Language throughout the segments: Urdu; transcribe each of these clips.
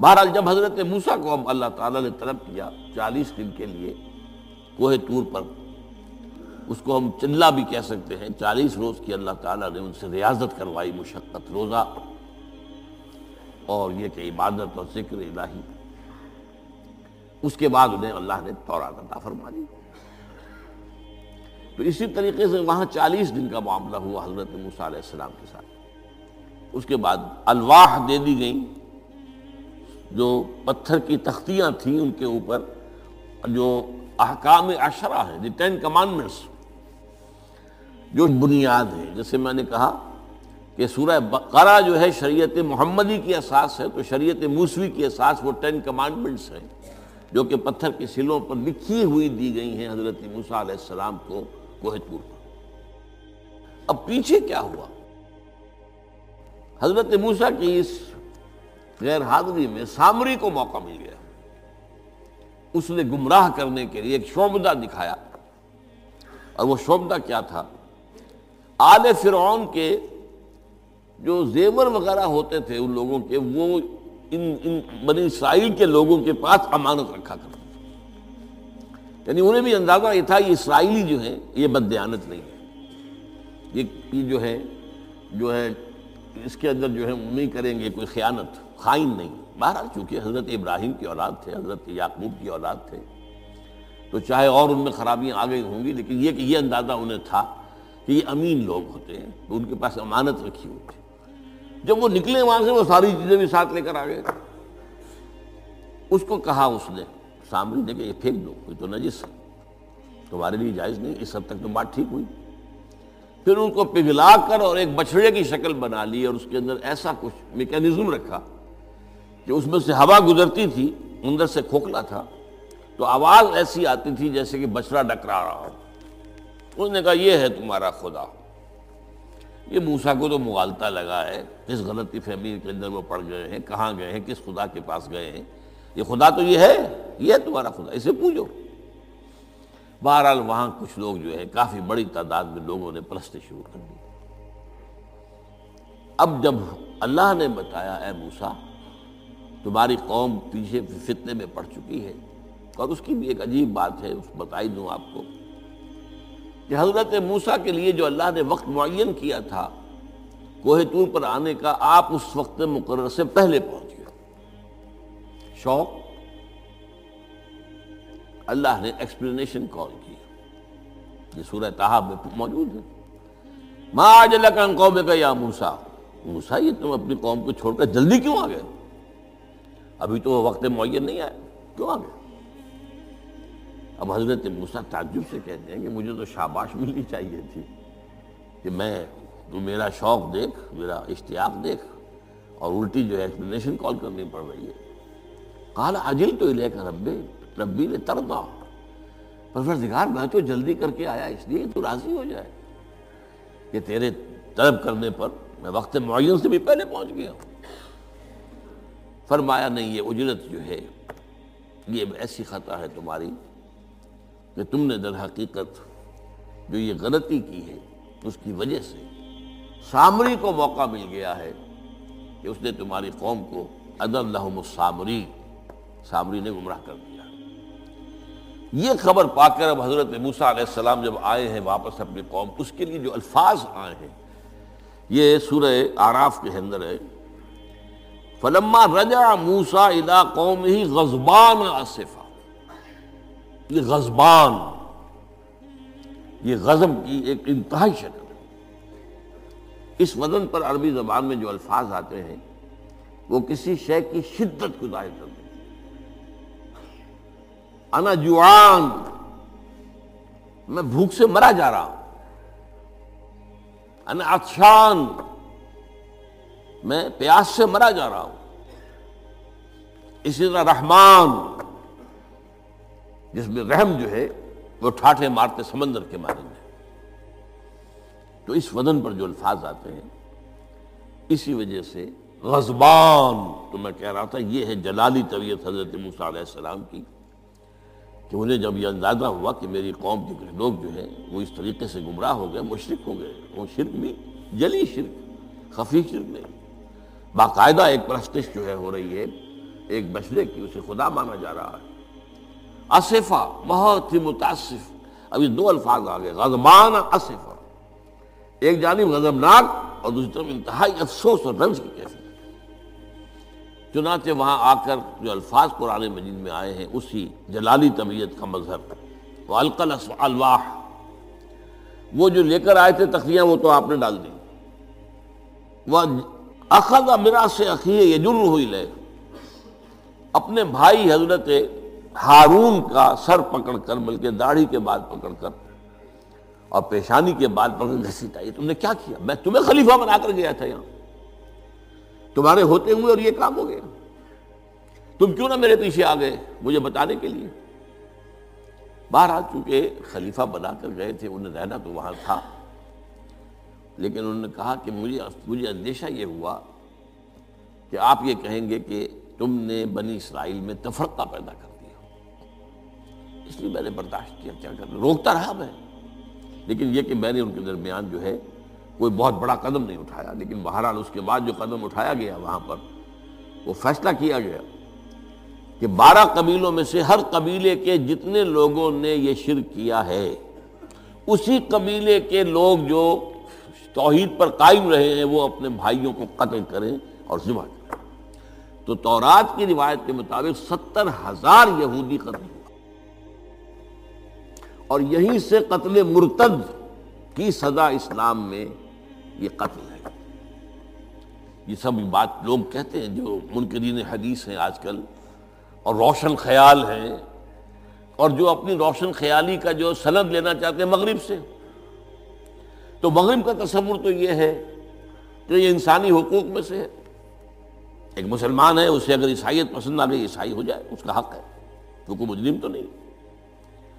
بہرحال جب حضرت موسیٰ کو اب اللہ تعالیٰ نے طلب کیا چالیس دن کے لیے کوہ تور پر، اس کو ہم چلا بھی کہہ سکتے ہیں، چالیس روز کی اللہ تعالیٰ نے ان سے ریاضت کروائی، مشقت، روزہ اور یہ کہ عبادت اور ذکر الہی۔ اس کے بعد انہیں اللہ نے تورات عطا فرما دی تو اسی طریقے سے وہاں چالیس دن کا معاملہ ہوا حضرت موسیٰ علیہ السلام کے ساتھ۔ اس کے بعد الواح دے دی گئیں۔ جو پتھر کی تختیاں تھیں ان کے اوپر، جو احکام اشرا ہیں، دی ٹین کمانڈمنٹس، جو بنیاد ہے جیسے میں نے کہا کہ سورہ بقرہ جو ہے، شریعت محمدی کی اساس ہے، تو شریعت موسوی کی اساس وہ ٹین کمانڈمنٹس ہیں، جو کہ پتھر کی سلوں پر لکھی ہوئی دی گئی ہیں حضرت موسیٰ علیہ السلام کو کوہ تور پر۔ اب پیچھے کیا ہوا؟ حضرت موسیٰ کی اس غیر حاضری میں سامری کو موقع مل گیا۔ اس نے گمراہ کرنے کے لیے ایک شعبدہ دکھایا۔ اور وہ شعبدہ کیا تھا؟ آل فرعون کے جو زیور وغیرہ ہوتے تھے ان لوگوں کے، وہ ان ان بنی اسرائیل کے لوگوں کے پاس امانت رکھا کرتے یعنی انہیں بھی اندازہ یہ تھا یہ اسرائیلی جو ہیں، یہ بدیانت نہیں ہے یہ جو ہے جو ہے اس کے اندر جو ہے نہیں کریں گے کوئی خیانت، خائن نہیں۔ بہرحال چونکہ حضرت ابراہیم کی اولاد تھے، حضرت یعقوب کی اولاد تھے، تو چاہے اور ان میں خرابیاں آ گئی ہوں گی، لیکن یہ کہ یہ اندازہ انہیں تھا کہ یہ امین لوگ ہوتے ہیں، تو ان کے پاس امانت رکھی ہوئی تھی۔ جب وہ نکلے وہاں سے، وہ ساری چیزیں بھی ساتھ لے کر آ گئے۔ اس کو کہا اس نے، سامنے نے کہ یہ پھینک دو، کوئی تو نجس تمہارے لیے جائز نہیں، اس حد تک تو بات ٹھیک ہوئی۔ پھر ان کو پگھلا کر اور ایک بچڑے کی شکل بنا لی اور اس کے اندر ایسا کچھ میکینزم رکھا کہ اس میں سے ہوا گزرتی تھی، اندر سے کھوکھلا تھا۔ تو آواز ایسی آتی تھی جیسے کہ بچڑا ڈکرا رہا ہو۔ اس نے کہا، یہ ہے تمہارا خدا۔ یہ موسا کو تو مغالتا لگا ہے۔ کس غلطی فہمی کے اندر وہ پڑ گئے ہیں؟ کہاں گئے ہیں؟ کس خدا کے پاس گئے ہیں؟ یہ خدا تو یہ ہے یہ ہے تمہارا خدا۔ اسے پوچھو بہرحال وہاں کچھ لوگ جو ہے کافی بڑی تعداد میں لوگوں نے پرست شروع کر دی۔ اب جب اللہ نے بتایا، اے موسا تمہاری قوم پیچھے فتنے میں پڑ چکی ہے اور اس کی بھی ایک عجیب بات ہے، اس بتائی دوں آپ کو کہ حضرت موسا کے لیے جو اللہ نے وقت معین کیا تھا، کوہ تور پر آنے کا آپ اس وقت مقرر سے پہلے پہنچ گئے۔ شوق؟ اللہ نے ایکسپلینیشن کال کی۔ یہ سورہ تحاب میں موجود ہے۔ ماں آج اللہ قوم کا یا موسا موسا یہ تم اپنی قوم کو چھوڑ کر جلدی کیوں آ گئے؟ ابھی تو وہ وقت معین نہیں آئے کیوں آ گئے؟ اب حضرت موسا تعجب سے کہتے ہیں کہ مجھے تو شاباش ملنی چاہیے تھی کہ میں، تو میرا شوق دیکھ، میرا اشتیاق دیکھ اور الٹی جو ہے ایکسپلینیشن کال کرنی پڑ رہی ہے۔ کالا عجل تو لے کر ربے ربی نے تردا پروردگار میں تو جلدی کر کے آیا، اس لیے تو راضی ہو جائے۔ کہ تیرے طلب کرنے پر میں وقت معین سے بھی پہلے پہنچ گیا ہوں۔ فرمایا، نہیں، یہ اجرت جو ہے، یہ ایسی خطا ہے تمہاری کہ تم نے در حقیقت جو یہ غلطی کی ہے، اس کی وجہ سے سامری کو موقع مل گیا ہے کہ اس نے تمہاری قوم کو ادر لحم السامری سامری نے گمراہ کر دیا۔ یہ خبر پا کر اب حضرت موسیٰ علیہ السلام جب آئے ہیں واپس اپنی قوم، اس کے لیے جو الفاظ آئے ہیں، یہ سورہ آراف کے اندر ہے، فلما رجع موسا ادا قوم ہی غزبان آصفہ یہ غزبان یہ غزب کی ایک انتہائی شکل ہے۔ اس وزن پر عربی زبان میں جو الفاظ آتے ہیں، وہ کسی شے کی شدت کو ظاہر کرتے ہیں۔ انا جوان، میں بھوک سے مرا جا رہا ہوں۔ انا اچھان میں پیاس سے مرا جا رہا ہوں۔ اسی طرح رحمان، جس میں رحم جو ہے، وہ ٹھاٹھے مارتے سمندر کے مارے میں تو اس وزن پر جو الفاظ آتے ہیں، اسی وجہ سے غزبان تو میں کہہ رہا تھا، یہ ہے جلالی طبیعت حضرت موسیٰ علیہ السلام کی۔ کہ انہیں جب یہ اندازہ ہوا کہ میری قوم کے کچھ لوگ جو ہیں وہ اس طریقے سے گمراہ ہو گئے مشرق ہو گئے، وہ شرک بھی جلی شرک، خفی شرک نہیں باقاعدہ ایک پرستش جو ہے ہو رہی ہے، ایک بچنے کی، اسے خدا مانا جا رہا ہے۔ اصفا بہت ہی متاثف ابھی دو الفاظ آ گئے غزبان اصفا ایک جانب غضبناک اور دوسری طرف انتہائی افسوس اور رنج کی کیفیت۔ چنانچہ وہاں آ کر جو الفاظ قرآن مجید میں آئے ہیں، اسی جلالی طبیعت کا مظہر وہ القل الواح وہ جو لے کر آئے تھے تخلیاں وہ تو آپ نے ڈال دی۔ وہ اخذ میرا سے عقیے یہ جرم ہوئی لے اپنے بھائی حضرت ہارون کا سر پکڑ کر، بلکہ داڑھی کے بعد پکڑ کر اور پیشانی کے بعد پکڑ گھسیٹا یہ تم نے کیا کیا؟ میں تمہیں خلیفہ بنا کر گیا تھا یہاں۔ تمہارے ہوتے ہوئے اور یہ کام ہو گیا۔ تم کیوں نہ میرے پیچھے آ گئے مجھے بتانے کے لیے؟ باہر چونکہ خلیفہ بنا کر گئے تھے انہیں رہنا تو وہاں تھا۔ لیکن انہوں نے کہا کہ مجھے مجھے اندیشہ یہ ہوا کہ آپ یہ کہیں گے کہ تم نے بنی اسرائیل میں تفرقہ پیدا کر دیا۔ اس لیے میں نے برداشت کیا کیا کر روکتا رہا میں۔ لیکن یہ کہ میں نے ان کے درمیان جو ہے کوئی بہت بڑا قدم نہیں اٹھایا، لیکن بہرحال اس کے بعد جو قدم اٹھایا گیا وہاں پر، وہ فیصلہ کیا گیا کہ بارہ قبیلوں میں سے ہر قبیلے کے جتنے لوگوں نے یہ شرک کیا ہے، اسی قبیلے کے لوگ جو توحید پر قائم رہے ہیں، وہ اپنے بھائیوں کو قتل کریں اور ذبح کریں۔ تو تورات کی روایت کے مطابق ستر ہزار یہودی قتل ہوا۔ اور یہیں سے قتل مرتد کی سزا اسلام میں یہ قتل ہے۔ یہ سب بات لوگ کہتے ہیں جو منکرین حدیث ہیں آج کل، اور روشن خیال ہیں، اور جو اپنی روشن خیالی کا جو سند لینا چاہتے ہیں مغرب سے۔ تو مغرب کا تصور تو یہ ہے کہ یہ انسانی حقوق میں سے ہے۔ ایک مسلمان ہے، اسے اگر عیسائیت پسند آ گئی، عیسائی ہو جائے، اس کا حق ہے۔ کیونکہ مجرم تو نہیں۔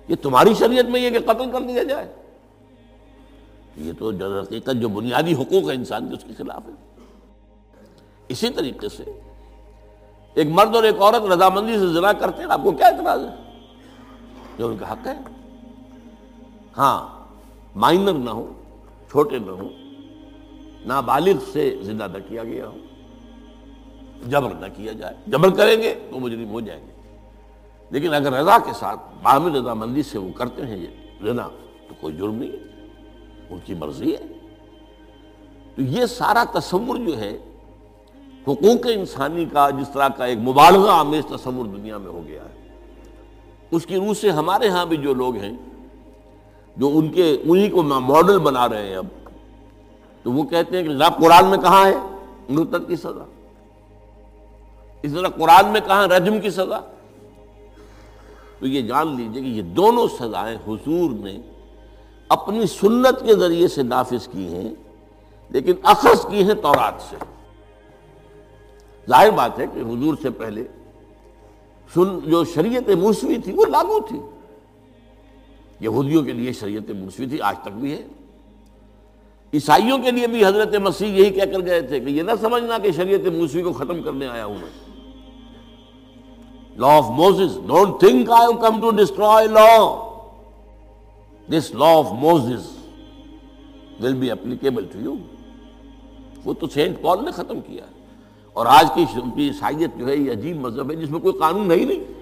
یہ تمہاری شریعت میں یہ کہ قتل کر دیا جائے۔ یہ تو حقیقت جو بنیادی حقوق ہے انسان کے، اس کے خلاف ہے۔ اسی طریقے سے ایک مرد اور ایک عورت رضامندی سے زنا کرتے ہیں، آپ کو کیا اعتراض ہے؟ جو ان کا حق ہے۔ ہاں مائنر نہ ہو چھوٹے نہ ہو نابالغ سے زندہ نہ کیا گیا ہو جبر نہ کیا جائے۔ جبر کریں گے تو مجرم ہو جائیں گے۔ لیکن اگر رضا کے ساتھ، باہمی رضامندی سے وہ کرتے ہیں یہ زنا، تو کوئی جرم نہیں ہے۔ ان کی مرضی ہے۔ تو یہ سارا تصور جو ہے، حقوق انسانی کا، جس طرح کا ایک مبالغہ آمیز تصور دنیا میں ہو گیا ہے۔ اس کی روح سے ہمارے ہاں بھی جو لوگ ہیں، جو ان کے، انہی کو ماڈل بنا رہے ہیں اب، تو وہ کہتے ہیں کہ جناب قرآن میں کہاں ہے؟ مرتد کی سزا۔ اس طرح قرآن میں کہاں رجم کی سزا؟ تو یہ جان لیجیے کہ یہ دونوں سزائیں حضور نے اپنی سنت کے ذریعے سے نافذ کی ہیں، لیکن اخذ کی ہیں تورات سے۔ ظاہر بات ہے کہ حضور سے پہلے سن، جو شریعت موسوی تھی، وہ لاگو تھی۔ یہودیوں کے لیے شریعت موسوی تھی، آج تک بھی ہے۔ عیسائیوں کے لیے بھی حضرت مسیح یہی کہہ کر گئے تھے کہ یہ نہ سمجھنا کہ شریعت موسوی کو ختم کرنے آیا ہوں میں۔ Law of Moses don't think I come to destroy law this law of Moses will be applicable to you وہ تو سینٹ پال نے ختم کیا اور آج کی عیسائیت جو ہے یہ عجیب مذہب ہے جس میں کوئی قانون ہے ہی نہیں۔